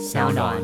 小暖。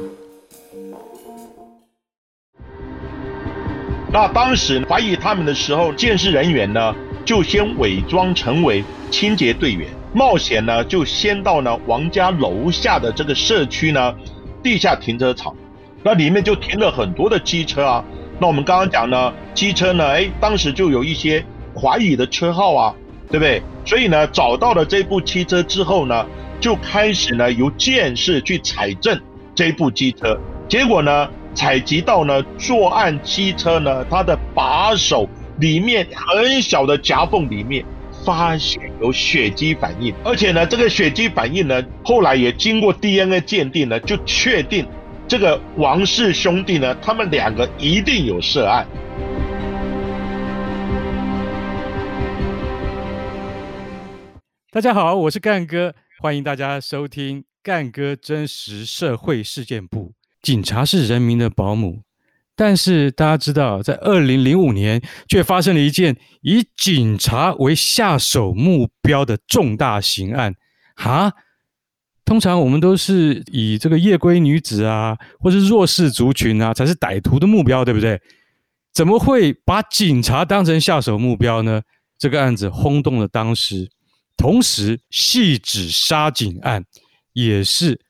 那当时怀疑他们的时候，监视人员呢就先伪装成为清洁队员，冒险呢就先到呢王家楼下的这个社区呢地下停车场，那里面就停了很多的机车啊。那我们刚刚讲呢，机车呢，哎，当时就有一些怀疑的车号啊，对不对？所以呢，找到了这部汽车之后呢，就开始呢由鉴识去采证这部机车，结果呢。采集到呢，作案机车呢，它的把手里面很小的夹缝里面发现有血迹反应，而且呢，这个血迹反应呢，后来也经过 DNA 鉴定呢，就确定这个王氏兄弟呢，他们两个一定有涉案。大家好，我是干哥，欢迎大家收听干哥真实社会事件部。警察是人民的保姆，但是大家知道，在二零零五年却发生了一件以警察为下手目标的重大刑案。哈，通常我们都是以这个夜归女子啊，或是弱势族群啊，才是歹徒的目标，对不对？怎么会把警察当成下手目标呢？这个案子轰动了当时，同时细指杀警案也是。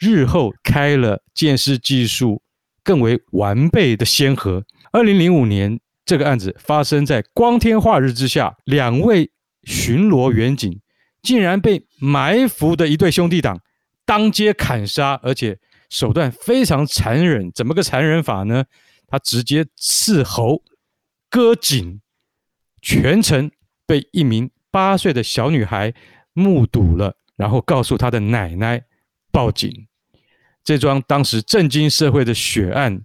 日后开了监视技术更为完备的先河。二零零五年，这个案子发生在光天化日之下，两位巡逻员警竟然被埋伏的一对兄弟党当街砍杀，而且手段非常残忍。怎么个残忍法呢？他直接刺喉、割颈，全程被一名八岁的小女孩目睹了，然后告诉她的奶奶。报警，这桩当时震惊社会的血案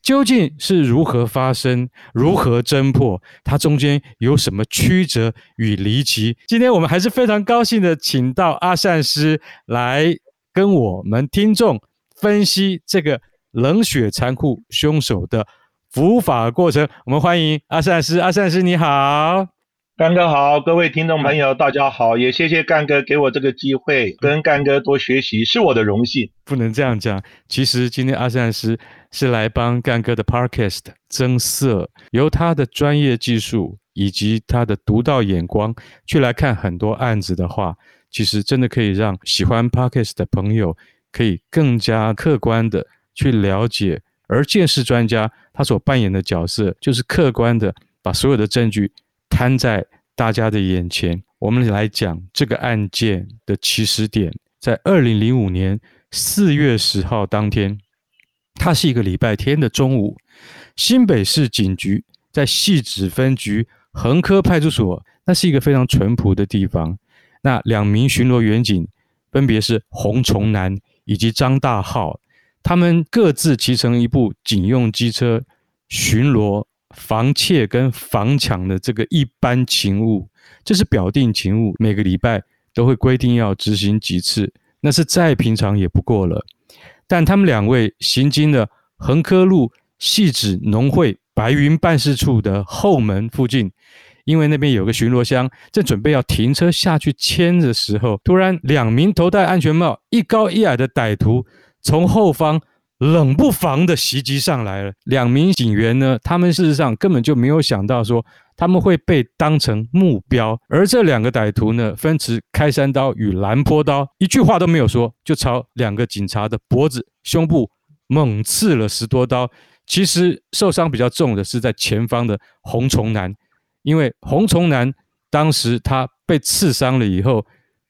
究竟是如何发生？如何侦破？它中间有什么曲折与离奇？今天我们还是非常高兴的，请到阿善师来跟我们听众分析这个冷血残酷凶手的伏法过程。我们欢迎阿善师，阿善师你好。干哥好，各位听众朋友，大家好，也谢谢干哥给我这个机会，跟干哥多学习是我的荣幸。不能这样讲，其实今天阿善师是来帮干哥的 Podcast 增色，由他的专业技术以及他的独到眼光去来看很多案子的话，其实真的可以让喜欢 Podcast 的朋友可以更加客观的去了解，而鉴识专家他所扮演的角色就是客观的把所有的证据。摊在大家的眼前，我们来讲这个案件的起始点，在二零零五年四月十号当天，它是一个礼拜天的中午，新北市警局在汐止分局横科派出所，那是一个非常淳朴的地方。那两名巡逻员警分别是洪崇南以及张大浩，他们各自骑乘一部警用机车巡逻。防窃跟防抢的这个一般勤务，这是表定勤务，每个礼拜都会规定要执行几次，那是再平常也不过了。但他们两位行经了横科路细指农会白云办事处的后门附近，因为那边有个巡逻箱，正准备要停车下去牵的时候，突然两名头戴安全帽、一高一矮的歹徒从后方。冷不防的袭击上来了，两名警员呢，他们事实上根本就没有想到说他们会被当成目标，而这两个歹徒呢，分持开山刀与蓝坡刀，一句话都没有说，就朝两个警察的脖子、胸部猛刺了十多刀。其实受伤比较重的是在前方的红虫男，因为红虫男当时他被刺伤了以后，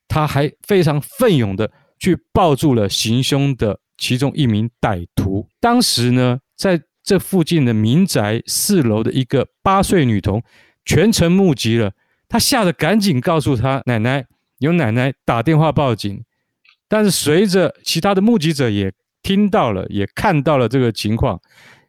他还非常奋勇的去抱住了行凶的。其中一名歹徒，当时呢，在这附近的民宅四楼的一个八岁女童，全程目击了。她吓得赶紧告诉她奶奶，由奶奶打电话报警。但是随着其他的目击者也听到了，也看到了这个情况，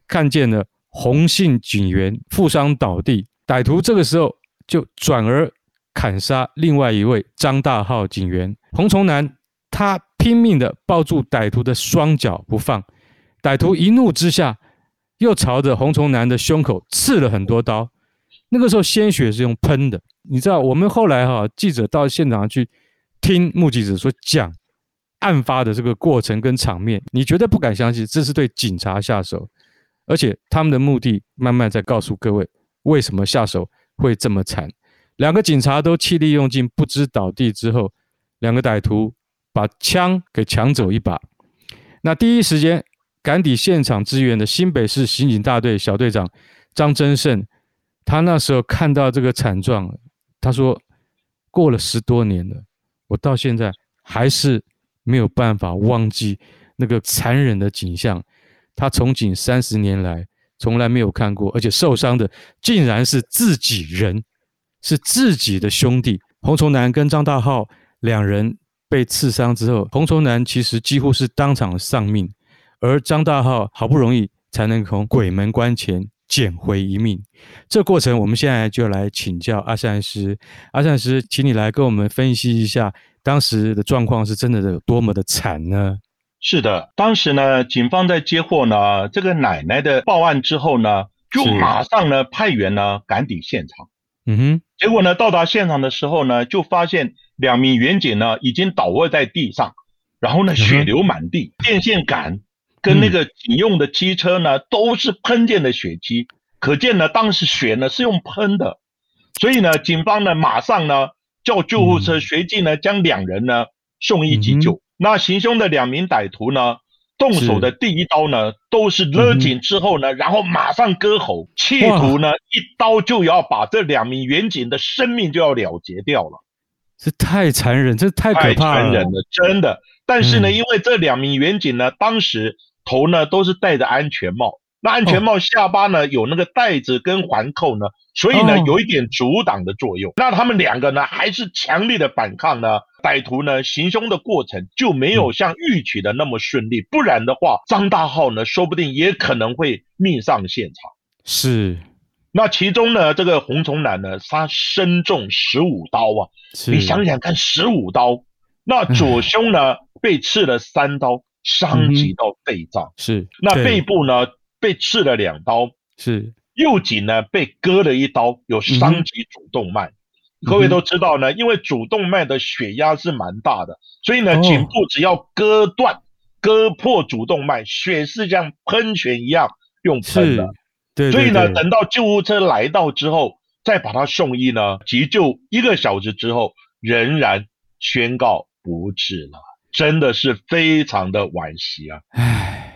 看见了洪姓警员负伤倒地，歹徒这个时候就转而砍杀另外一位张大浩警员洪崇南，他。拼命地抱住歹徒的双脚不放，歹徒一怒之下，又朝着红虫男的胸口刺了很多刀。那个时候鲜血是用喷的，你知道，我们后来哈记者到现场去听目击者说讲，案发的这个过程跟场面，你绝对不敢相信这是对警察下手，而且他们的目的慢慢在告诉各位为什么下手会这么惨。两个警察都气力用尽，不知倒地之后，两个歹徒把枪给抢走一把。那第一时间赶抵现场支援的新北市刑警大队小队长张真胜，他那时候看到这个惨状，他说：“过了十多年了，我到现在还是没有办法忘记那个残忍的景象。他从警三十年来从来没有看过，而且受伤的竟然是自己人。”是自己的兄弟洪崇南跟张大浩两人被刺伤之后，洪崇南其实几乎是当场丧命，而张大浩好不容易才能从鬼门关前捡回一命。这过程，我们现在就来请教阿善师。阿善师，请你来跟我们分析一下当时的状况是真的有多么的惨呢？是的，当时呢，警方在接获呢这个奶奶的报案之后呢，就马上呢派员呢赶抵现场。嗯哼，结果呢，到达现场的时候呢，就发现两名员警呢已经倒卧在地上，然后呢血流满地，嗯、电线杆跟那个警用的机车呢、嗯、都是喷溅的血迹，可见呢当时血呢是用喷的，所以呢警方呢马上呢叫救护车，随即呢将两人呢送医急救。嗯、那行凶的两名歹徒呢，动手的第一刀呢，都是勒紧之后呢，然后马上割喉，企图呢一刀就要把这两名员警的生命就要了结掉了。这太残忍，这太可怕了，太残忍了，真的。但是呢，因为这两名员警呢，当时头呢都是戴着安全帽。那安全帽下巴呢有那个带子跟环扣呢，所以呢有一点阻挡的作用。那他们两个呢还是强烈的反抗呢，歹徒呢行凶的过程就没有像预期的那么顺利。不然的话，张大浩呢说不定也可能会命丧现场。是。那其中呢这个洪崇南呢，他身中十五刀啊，你想想看，十五刀，那左胸呢被刺了三刀，伤及到肺脏。是。那背部呢？被刺了两刀，是右颈呢被割了一刀，有伤及主动脉。嗯、各位都知道呢，因为主动脉的血压是蛮大的，所以呢，颈部只要割断、割破主动脉，血是像喷泉一样用喷的。对，对，对，所以呢，等到救护车来到之后，再把他送医呢，急救一个小时之后，仍然宣告不治了，真的是非常的惋惜啊！唉。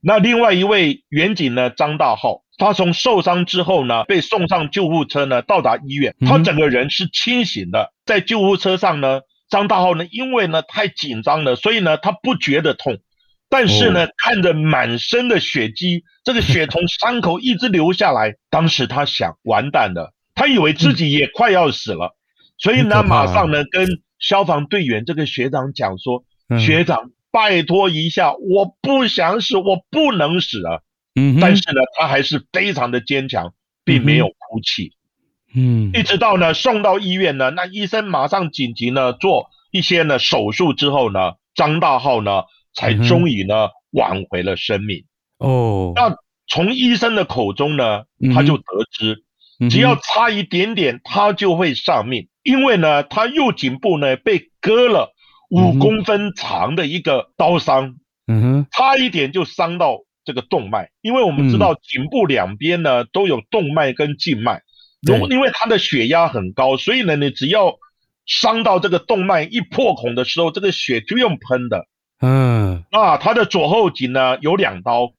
那另外一位远警呢，张大浩，他从受伤之后呢，被送上救护车呢，到达医院，他整个人是清醒的。在救护车上呢，张大浩呢，因为呢太紧张了，所以呢他不觉得痛，但是呢看着满身的血迹，这个血从伤口一直流下来，当时他想完蛋了，他以为自己也快要死了，所以呢马上呢跟消防队员这个学长讲说，学长。拜托一下，我不想死，我不能死啊！嗯，但是呢，他还是非常的坚强，并没有哭泣。嗯，一直到呢送到医院呢，那医生马上紧急呢做一些呢手术之后呢，张大浩呢才终于呢挽回了生命。哦，那从医生的口中呢，他就得知，只要差一点点，他就会丧命，因为呢，他右颈部呢被割了。五公分长的一个刀伤，嗯哼，差一点就伤到这个动脉，因为我们知道颈部两边呢都有动脉跟静脉，如因为他的血压很高，所以呢你只要伤到这个动脉一破孔的时候，这个血就用喷的，嗯，啊，他的左后颈呢有两刀，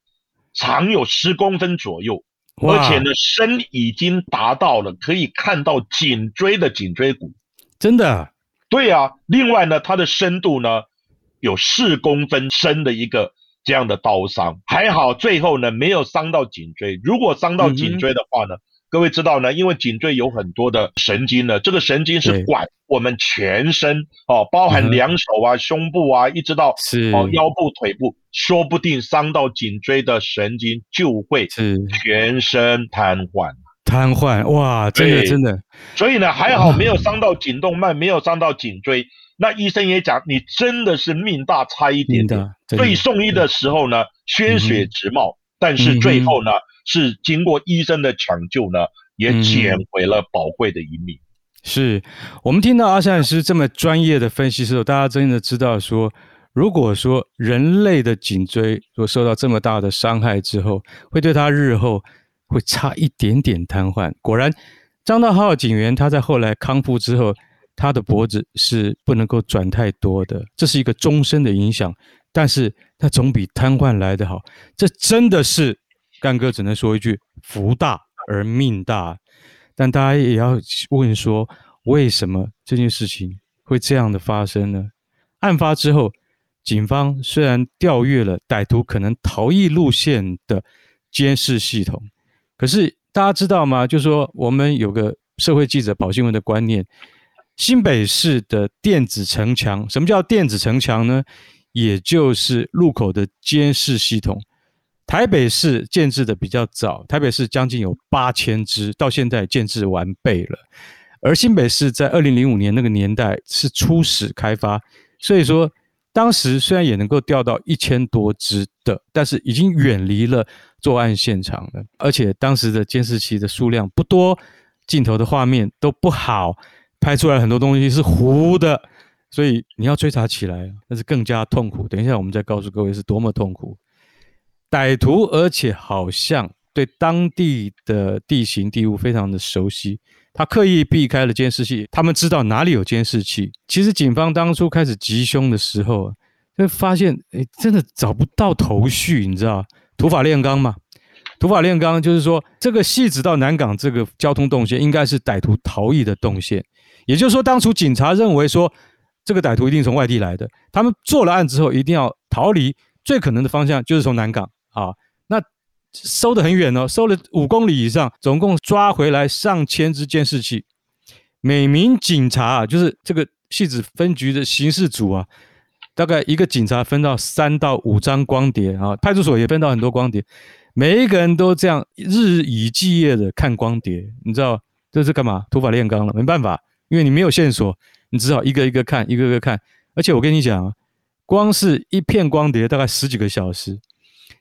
长有十公分左右，而且呢深已经达到了可以看到颈椎的颈椎骨，真的。对啊，另外呢，它的深度呢有四公分深的一个这样的刀伤，还好最后呢没有伤到颈椎。如果伤到颈椎的话呢，嗯、各位知道呢，因为颈椎有很多的神经呢，这个神经是管我们全身哦，包含两手啊、嗯、胸部啊，一直到是。哦腰部、腿部，说不定伤到颈椎的神经就会全身瘫痪。瘫痪哇，真的真的，所以呢还好没有伤到颈动脉，没有伤到颈椎。那医生也讲，你真的是命大差一点点。所以送医的时候呢，鲜血直冒，但是最后呢是经过医生的抢救呢，也捡回了宝贵的一命。是我们听到阿善师这么专业的分析之后，大家真的知道说，如果说人类的颈椎如果受到这么大的伤害之后，会对他日后会差一点点瘫痪。果然，张大浩警员他在后来康复之后，他的脖子是不能够转太多的，这是一个终身的影响。但是，他总比瘫痪来得好。这真的是干哥只能说一句：福大而命大。但大家也要问说，为什么这件事情会这样的发生呢？案发之后，警方虽然调阅了歹徒可能逃逸路线的监视系统，可是大家知道吗？就说，我们有个社会记者跑新闻的观念，新北市的电子城墙，什么叫电子城墙呢？也就是路口的监视系统。台北市建制的比较早，台北市将近有八千支，到现在建制完备了。而新北市在二零零五年那个年代是初始开发，所以说当时虽然也能够调到一千多支的，但是已经远离了作案现场了。而且当时的监视器的数量不多，镜头的画面都不好，拍出来很多东西是糊的，所以你要追查起来那是更加痛苦。等一下我们再告诉各位是多么痛苦。歹徒，而且好像对当地的地形地物非常的熟悉，他刻意避开了监视器。他们知道哪里有监视器。其实警方当初开始缉凶的时候，就发现，哎，真的找不到头绪，你知道？土法炼钢嘛，土法炼钢就是说，这个戏子到南港这个交通动线，应该是歹徒逃逸的动线。也就是说，当初警察认为说，这个歹徒一定从外地来的，他们做了案之后，一定要逃离，最可能的方向就是从南港。啊，那收得很远哦，收了五公里以上，总共抓回来上千只监视器。每名警察啊，就是这个戏子分局的刑事组啊，大概一个警察分到三到五张光碟啊，派出所也分到很多光碟，每一个人都这样日以继夜的看光碟，你知道这是干嘛？土法炼钢了，没办法，因为你没有线索，你只好一个一个看，一个个看。而且我跟你讲啊，光是一片光碟大概十几个小时。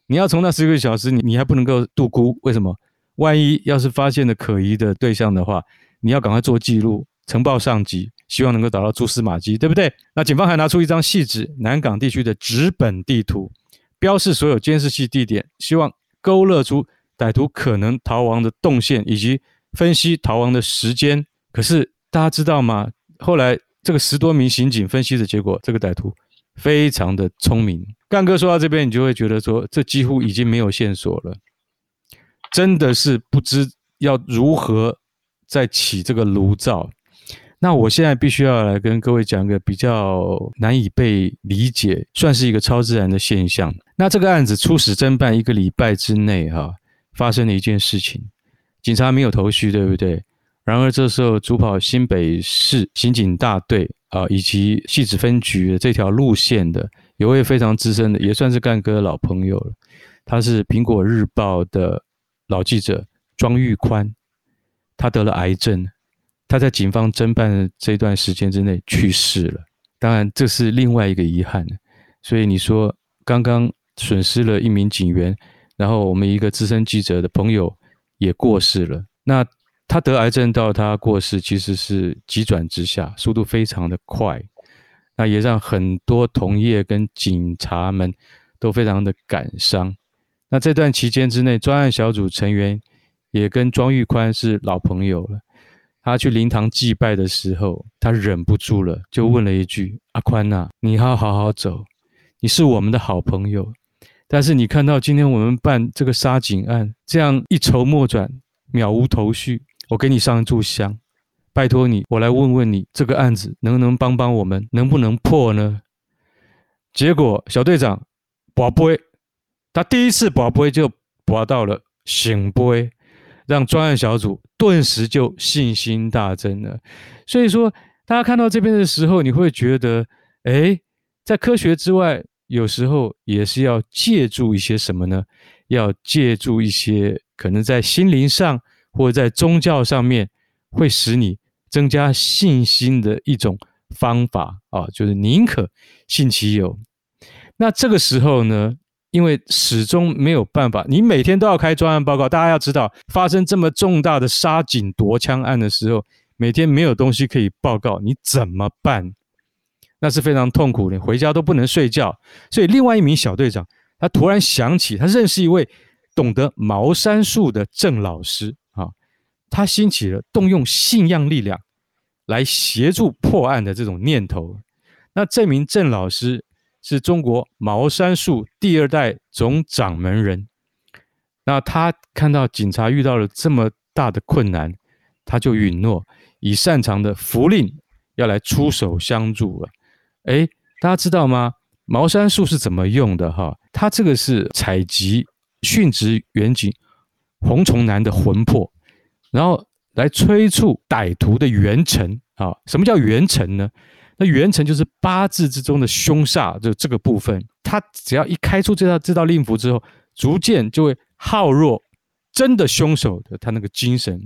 你要从那十个小时，你你还不能够度估，为什么？万一要是发现了可疑的对象的话，你要赶快做记录，呈报上级，希望能够找到蛛丝马迹，对不对？那警方还拿出一张细纸南港地区的纸本地图，标示所有监视器地点，希望勾勒出歹徒可能逃亡的动线以及分析逃亡的时间。可是大家知道吗？后来这个十多名刑警分析的结果，这个歹徒非常的聪明。干哥说到这边，你就会觉得说，这几乎已经没有线索了，真的是不知要如何再起这个炉灶。那我现在必须要来跟各位讲一个比较难以被理解，算是一个超自然的现象。那这个案子初始侦办一个礼拜之内，哈，发生了一件事情，警察没有头绪，对不对？然而这时候主跑新北市刑警大队啊，以及汐止分局的这条路线的。有位非常资深的，也算是干哥的老朋友了。他是苹果日报的老记者庄玉宽，他得了癌症，他在警方侦办这段时间之内去世了。当然，这是另外一个遗憾。所以你说，刚刚损失了一名警员，然后我们一个资深记者的朋友也过世了。那他得癌症到他过世，其实是急转直下，速度非常的快。那也让很多同业跟警察们都非常的感伤。那这段期间之内，专案小组成员也跟庄玉宽是老朋友了。他去灵堂祭拜的时候，他忍不住了，就问了一句：“阿宽呐，你要好好走，你是我们的好朋友。但是你看到今天我们办这个杀警案，这样一筹莫展，渺无头绪，我给你上一炷香。”拜托你，我来问问你，这个案子能不能帮帮我们，能不能破呢？结果小队长跋杯，他第一次跋杯就跋到了醒杯，让专案小组顿时就信心大增了。所以说，大家看到这边的时候，你会觉得，哎，在科学之外，有时候也是要借助一些什么呢？要借助一些可能在心灵上或者在宗教上面，会使你。增加信心的一种方法啊，就是宁可信其有。那这个时候呢，因为始终没有办法，你每天都要开专案报告。大家要知道，发生这么重大的杀警夺枪案的时候，每天没有东西可以报告，你怎么办？那是非常痛苦的，回家都不能睡觉。所以另外一名小队长，他突然想起，他认识一位懂得茅山术的郑老师，他兴起了动用信仰力量来协助破案的这种念头。那这名郑老师是中国茅山术第二代总掌门人。那他看到警察遇到了这么大的困难，他就允诺以擅长的符令要来出手相助了。哎，大家知道吗？茅山术是怎么用的？哈，他这个是采集殉职员警洪崇南的魂魄，然后来催促歹徒的元辰。啊，什么叫元辰呢？那元辰就是八字之中的凶煞，就这个部分。他只要一开出这道这道令符之后，逐渐就会耗弱真的凶手的他那个精神，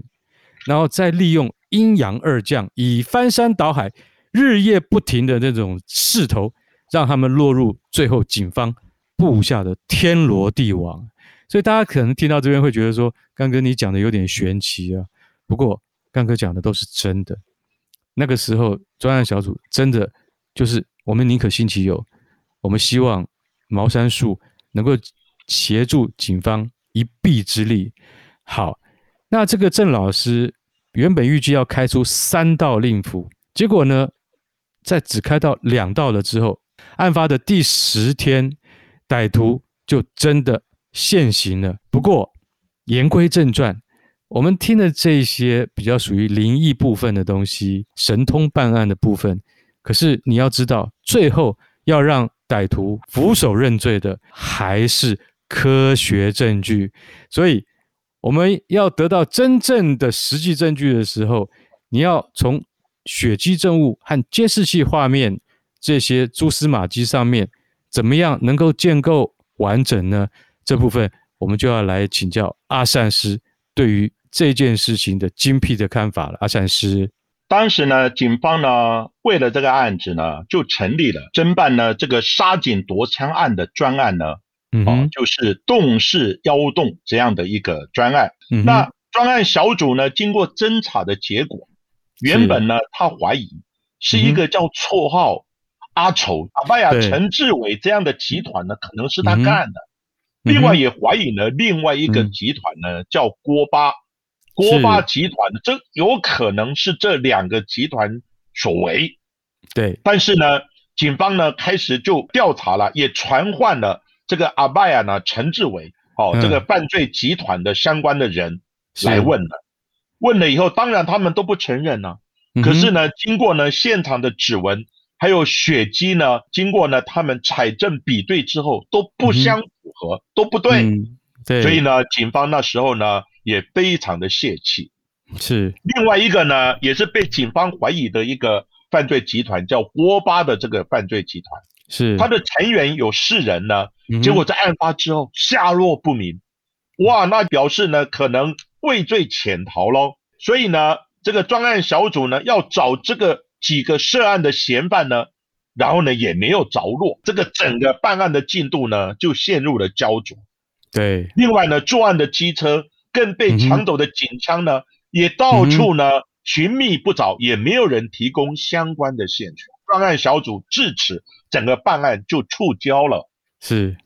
然后再利用阴阳二将以翻山倒海、日夜不停的那种势头，让他们落入最后警方布下的天罗地网。所以大家可能听到这边会觉得说，刚哥你讲的有点玄奇啊。不过刚哥讲的都是真的。那个时候专案小组真的就是我们宁可信其有，我们希望茅山术能够。协助警方一臂之力。好，那这个郑老师原本预计要开出三道令符，结果呢，在只开到两道了之后，案发的第十天，歹徒就真的现行了。不过言归正传，我们听的这些比较属于灵异部分的东西，神通办案的部分，可是你要知道，最后要让歹徒俯首认罪的，还是。科学证据，所以我们要得到真正的实际证据的时候，你要从血迹证物和监视器画面这些蛛丝马迹上面，怎么样能够建构完整呢？这部分我们就要来请教阿善师对于这件事情的精辟的看法了。阿善师，当时呢，警方呢为了这个案子呢，就成立了侦办呢这个杀警夺枪案的专案呢。嗯、哦，就是动势妖动这样的一个专案。嗯、那专案小组呢，经过侦查的结果，原本呢，他怀疑是一个叫绰号阿丑、阿拜亚陈志伟这样的集团呢，可能是他干的。嗯、另外也怀疑呢，另外一个集团呢，叫锅巴，锅巴集团，这有可能是这两个集团所为。对，但是呢，警方呢开始就调查了，也传唤了。这个阿拜亚呢，陈志伟，哦，这个犯罪集团的相关的人来问了，问了以后，当然他们都不承认呢、啊。可是呢，经过呢现场的指纹还有血迹呢，经过呢他们采证比对之后都不相符合，都不对。对。所以呢，警方那时候呢也非常的泄气。是。另外一个呢，也是被警方怀疑的一个犯罪集团，叫锅巴的这个犯罪集团。是他的成员有四人呢，结果在案发之后下落不明，哇，那表示呢可能畏罪潜逃喽。所以呢，这个专案小组呢要找这个几个涉案的嫌犯呢，然后呢也没有着落，这个整个办案的进度呢就陷入了焦灼。对，另外呢，作案的机车更被抢走的警枪呢也到处呢寻觅不着，也没有人提供相关的线索。专案小组至此。整个办案就触礁了。是，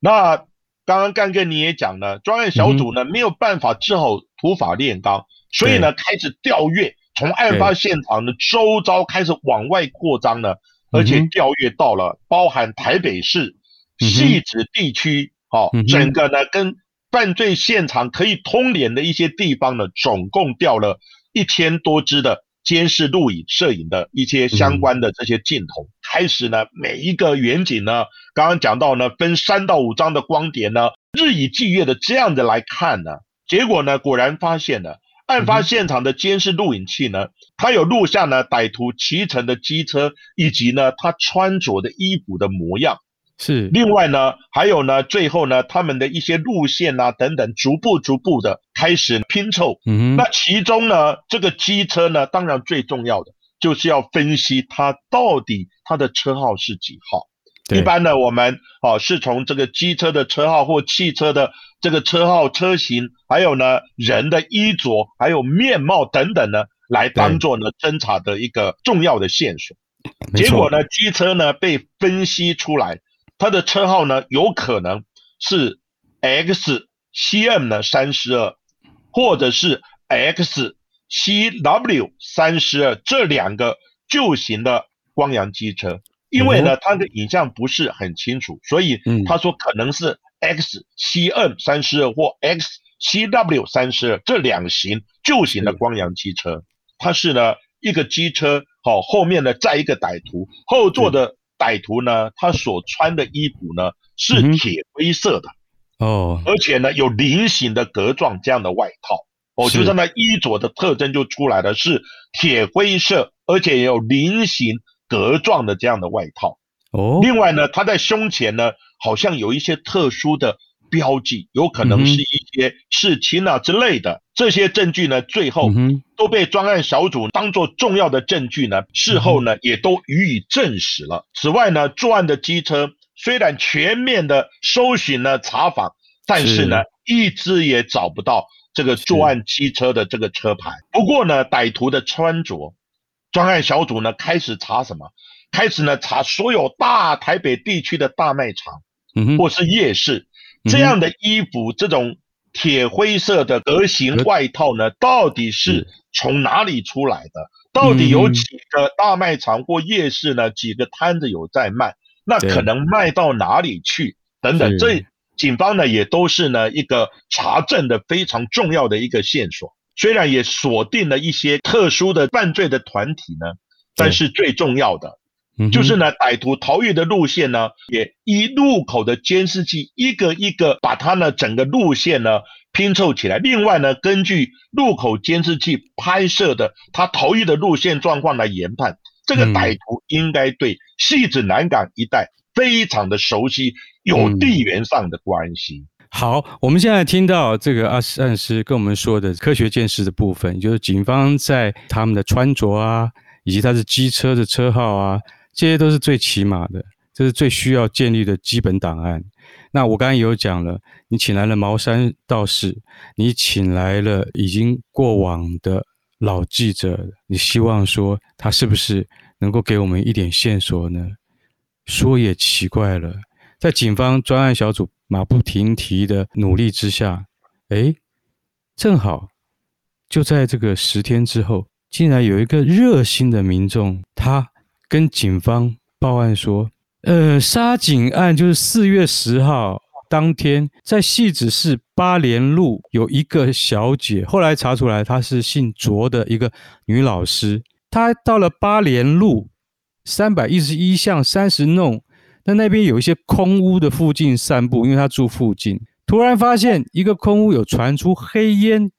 那刚刚干哥你也讲了，专案小组呢、嗯、没有办法，只好土法炼钢，所以呢开始调阅，从案发现场的周遭开始往外扩张呢，而且调阅到了包含台北市、汐止地区，哦，整个呢跟犯罪现场可以通联的一些地方呢，总共调了一千多支的。监视录影、摄影的一些相关的这些镜头，嗯、开始呢，每一个远景呢，刚刚讲到呢，分三到五张的光碟呢，日以继夜的这样子来看呢，结果呢，果然发现了案发现场的监视录影器呢，嗯、它有录下呢歹徒骑乘的机车以及呢他穿着的衣服的模样。是，另外呢，还有呢，最后呢，他们的一些路线啊等等，逐步逐步的开始拼凑。嗯，那其中呢，这个机车呢，当然最重要的就是要分析它到底它的车号是几号。一般呢，我们啊是从这个机车的车号或汽车的这个车号、车型，还有呢人的衣着、还有面貌等等呢，来当做呢侦查的一个重要的线索。结果呢，机车呢被分析出来，它的车号呢有可能是 XCM 呢三十二，或者是 XCW 三十二这两个旧型的光阳机车，因为呢它的影像不是很清楚，所以他说可能是 XCM 三十二或 XCW 三十二这两型旧型的光阳机车，它是呢一个机车。好，后面呢载一个歹徒，后座的歹徒呢，他所穿的衣服呢是铁灰色的。哦，而且呢有菱形的格状这样的外套。哦，就是那衣着的特征就出来了，是铁灰色，而且也有菱形格状的这样的外套。哦。另外呢，他在胸前呢好像有一些特殊的。标记有可能是一些刺青啊之类的，这些证据呢，最后都被专案小组当做重要的证据呢，事后呢也都予以证实了。此外呢，作案的机车虽然全面的搜寻了查访，但是呢一直也找不到这个作案机车的这个车牌。不过呢，歹徒的穿着，专案小组呢开始查什么？开始呢查所有大台北地区的大卖场，嗯，或是夜市。这样的衣服，这种铁灰色的格型外套呢，到底是从哪里出来的？到底有几个大卖场或夜市呢？几个摊子有在卖？那可能卖到哪里去？等等，这警方呢也都是呢一个查证的非常重要的一个线索。虽然也锁定了一些特殊的犯罪的团体呢，但是最重要的。就是呢，歹徒逃逸的路线呢，也依路口的监视器一个一个把它呢整个路线呢拼凑起来。另外呢，根据路口监视器拍摄的他逃逸的路线状况来研判，这个歹徒应该对戏子南港一带非常的熟悉，有地缘上的关系。好，我们现在听到这个阿善师跟我们说的科学见识的部分，就是警方在他们的穿着啊，以及他的机车的车号啊。这些都是最起码的，这是最需要建立的基本档案。那我刚才有讲了，你请来了茅山道士，你请来了已经过往的老记者，你希望说他是不是能够给我们一点线索呢？说也奇怪了，在警方专案小组马不停蹄的努力之下，哎，正好就在这个十天之后，竟然有一个热心的民众，他。跟警方报案说，呃，杀警案就是四月十号当天，在汐止市八连路有一个小姐，后来查出来她是姓卓的一个女老师，她到了八连路三百一十一巷三十弄，那那边有一些空屋的附近散步，因为她住附近，突然发现一个空屋有传出黑烟，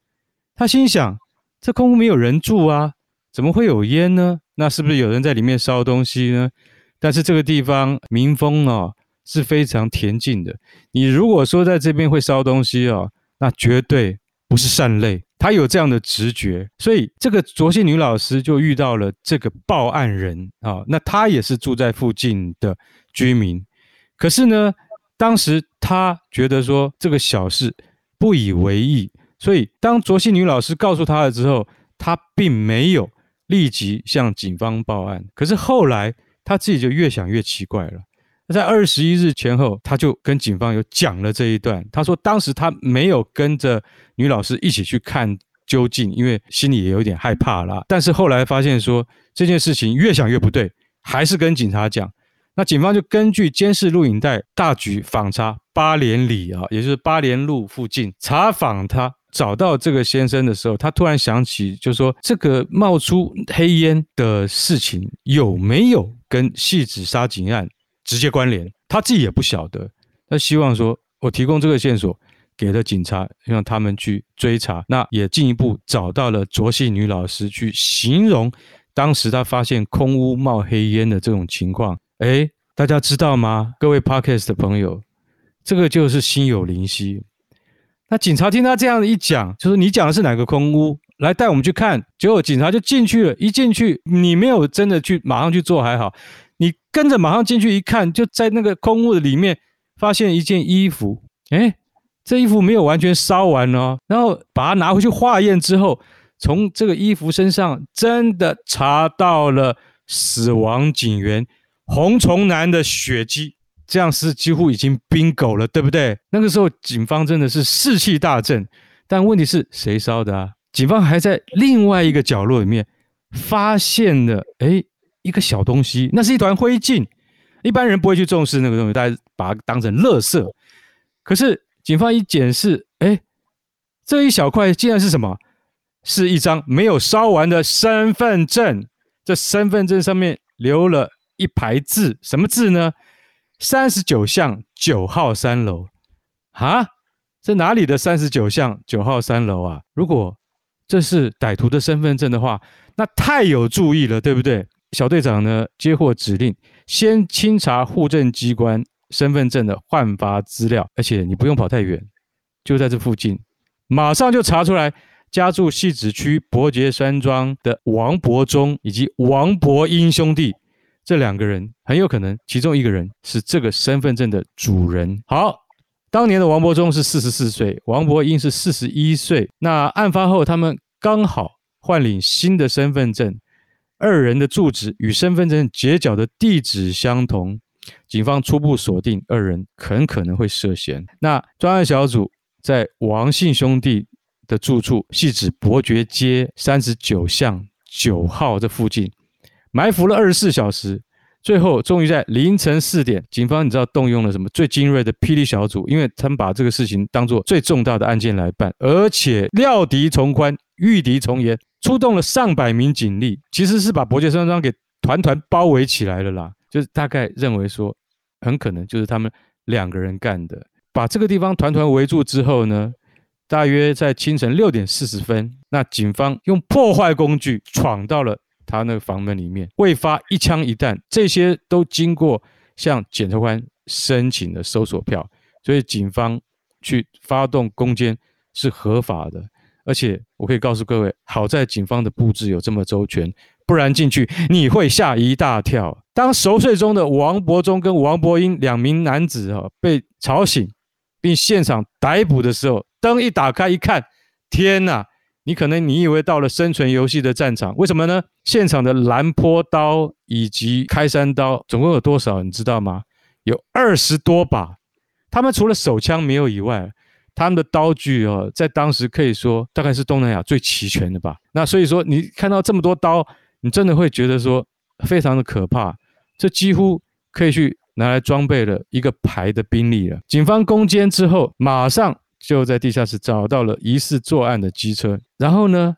她心想，这空屋没有人住啊，怎么会有烟呢？那是不是有人在里面烧东西呢？但是这个地方民风哦是非常恬静的。你如果说在这边会烧东西哦，那绝对不是善类。他有这样的直觉，所以这个卓姓女老师就遇到了这个报案人啊、哦。那她也是住在附近的居民，可是呢，当时他觉得说这个小事不以为意，所以当卓姓女老师告诉他了之后，他并没有。立即向警方报案，可是后来他自己就越想越奇怪了。在二十一日前后，他就跟警方有讲了这一段。他说当时他没有跟着女老师一起去看究竟，因为心里也有点害怕啦。但是后来发现说这件事情越想越不对，还是跟警察讲。那警方就根据监视录影带大举访查八连里啊，也就是八连路附近查访他。找到这个先生的时候，他突然想起，就说这个冒出黑烟的事情有没有跟汐止杀警案直接关联？他自己也不晓得。他希望说，我提供这个线索给了警察，让他们去追查。那也进一步找到了卓姓女老师去形容当时他发现空屋冒黑烟的这种情况。哎，大家知道吗？各位 Podcast 的朋友，这个就是心有灵犀。那警察听他这样一讲，就是你讲的是哪个空屋？来带我们去看。结果警察就进去了，一进去你没有真的去马上去做还好，你跟着马上进去一看，就在那个空屋的里面发现一件衣服，诶，这衣服没有完全烧完哦。然后把它拿回去化验之后，从这个衣服身上真的查到了死亡警员洪崇南的血迹，这样是几乎已经冰狗了，对不对？那个时候警方真的是士气大振，但问题是谁烧的啊？警方还在另外一个角落里面发现了，哎，一个小东西，那是一团灰烬。一般人不会去重视那个东西，大家把它当成垃圾。可是警方一检视，哎，这一小块竟然是什么？是一张没有烧完的身份证。这身份证上面留了一排字，什么字呢？三十九巷九号三楼。啊，这哪里的三十九巷九号三楼啊？如果这是歹徒的身份证的话，那太有注意了，对不对？小队长呢，接获指令，先清查户政机关身份证的换发资料，而且你不用跑太远，就在这附近，马上就查出来，家住汐止区伯爵山庄的王伯忠以及王伯英兄弟这两个人，很有可能其中一个人是这个身份证的主人。好，当年的王伯忠是四十四岁，王伯英是四十一岁。那案发后，他们刚好换领新的身份证。二人的住址与身份证截角的地址相同，警方初步锁定二人很可能会涉嫌。那专案小组在王姓兄弟的住处系指伯爵街三十九巷九号这附近埋伏了二十四小时，最后终于在凌晨四点，警方你知道动用了什么最精锐的霹雳小组，因为他们把这个事情当做最重大的案件来办，而且料敌从宽，遇敌从严。出动了上百名警力，其实是把伯爵山庄给团团包围起来了啦。就是大概认为说，很可能就是他们两个人干的。把这个地方团团围住之后呢，大约在清晨六点四十分，那警方用破坏工具闯到了他那个房门里面，未发一枪一弹，这些都经过向检察官申请的搜索票，所以警方去发动攻坚是合法的。而且我可以告诉各位，好在警方的布置有这么周全，不然进去你会吓一大跳。当熟睡中的王伯忠跟王伯英两名男子啊被吵醒，并现场逮捕的时候，灯一打开一看，天哪！你可能你以为到了生存游戏的战场，为什么呢？现场的蓝坡刀以及开山刀总共有多少？你知道吗？有二十多把。他们除了手枪没有以外，他们的刀具哦，在当时可以说大概是东南亚最齐全的吧。那所以说，你看到这么多刀，你真的会觉得说非常的可怕。这几乎可以去拿来装备了一个排的兵力了。警方攻坚之后，马上就在地下室找到了疑似作案的机车，然后呢，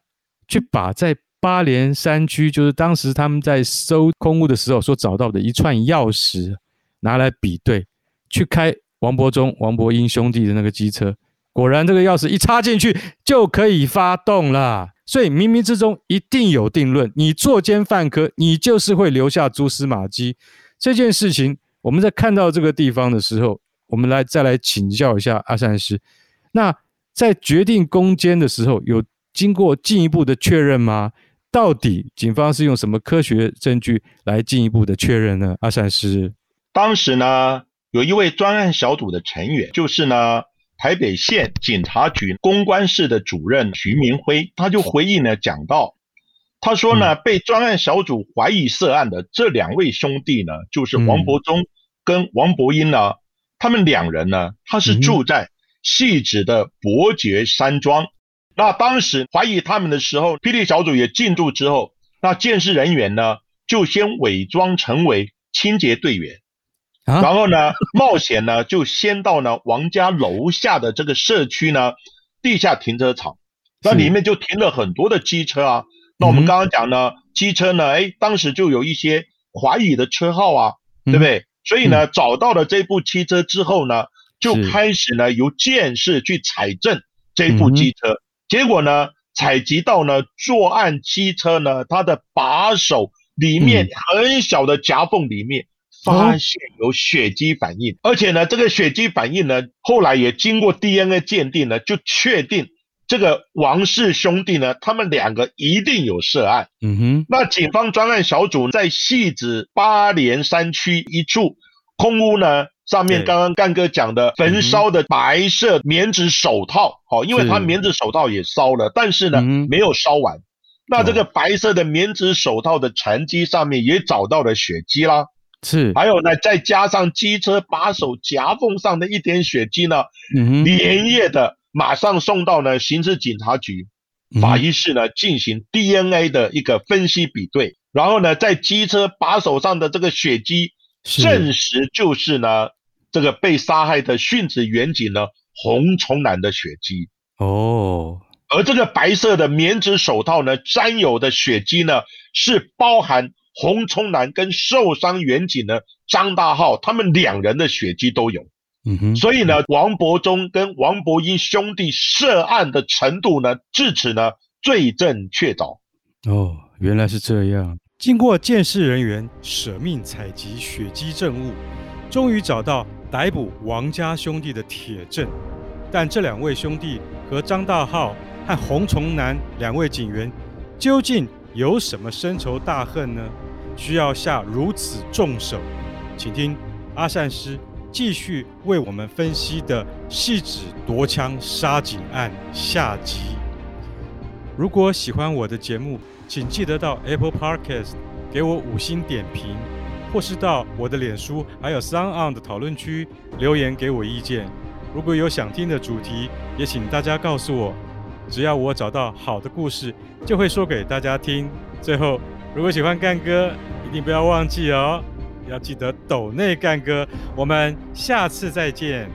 去把在八连山区，就是当时他们在搜空屋的时候所找到的一串钥匙拿来比对，去开王伯忠、王伯英兄弟的那个机车。果然，这个钥匙一插进去就可以发动了。所以冥冥之中一定有定论。你作奸犯科，你就是会留下蛛丝马迹。这件事情，我们在看到这个地方的时候，我们来再来请教一下阿善师。那在决定攻坚的时候，有经过进一步的确认吗？到底警方是用什么科学证据来进一步的确认呢？阿善师，当时呢，有一位专案小组的成员，就是呢。台北县警察局公关室的主任徐明辉，他就回忆呢，讲到，他说呢，被专案小组怀疑涉案的这两位兄弟呢，就是王伯忠跟王伯英呢，他们两人呢，他是住在汐止的伯爵山庄。那当时怀疑他们的时候，霹雳小组也进驻之后，那监视人员呢，就先伪装成为清洁队员。啊、然后呢，冒险呢，就先到呢王家楼下的这个社区呢地下停车场，那里面就停了很多的机车啊。那我们刚刚讲呢，嗯、机车呢，哎，当时就有一些怀疑的车号啊，嗯、对不对？所以呢，找到了这部汽车之后呢，就开始呢由鉴识去采证这部机车。结果呢，采集到呢作案机车呢它的把手里面很小的夹缝里面。发现有血迹反应，而且呢，这个血迹反应呢，后来也经过 DNA 鉴定呢，就确定这个王氏兄弟呢，他们两个一定有涉案。嗯哼，那警方专案小组在汐止八连山区一处空屋呢，上面刚刚干哥讲的焚烧的白色棉质手套，好，因为他棉质手套也烧了，但是呢，没有烧完。那这个白色的棉质手套的残迹上面也找到了血迹啦。是，还有呢，再加上机车把手夹缝上的一点血迹呢，嗯，连夜的马上送到呢刑事警察局法医室呢进行 DNA 的一个分析比对，然后呢，在机车把手上的这个血迹证实就是呢这个被杀害的殉职远景呢洪崇南的血迹哦，而这个白色的棉质手套呢沾有的血迹呢是包含。洪崇南跟受伤远景呢，张大浩他们两人的血迹都有，嗯哼，所以呢，王伯忠跟王伯英兄弟涉案的程度呢，至此呢，罪证确凿。哦，原来是这样。经过鉴识人员舍命采集血迹证物，终于找到逮捕王家兄弟的铁证。但这两位兄弟和张大浩和洪崇南两位警员究竟有什么深仇大恨呢？需要下如此重手，请听阿善师继续为我们分析的汐止夺枪杀警案下集。如果喜欢我的节目，请记得到 Apple Podcast 给我五星点评，或是到我的脸书还有 SoundOn 的讨论区留言给我意见。如果有想听的主题，也请大家告诉我，只要我找到好的故事，就会说给大家听。最后，如果喜欢干哥，一定不要忘记哦，要记得抖内干哥。我们下次再见。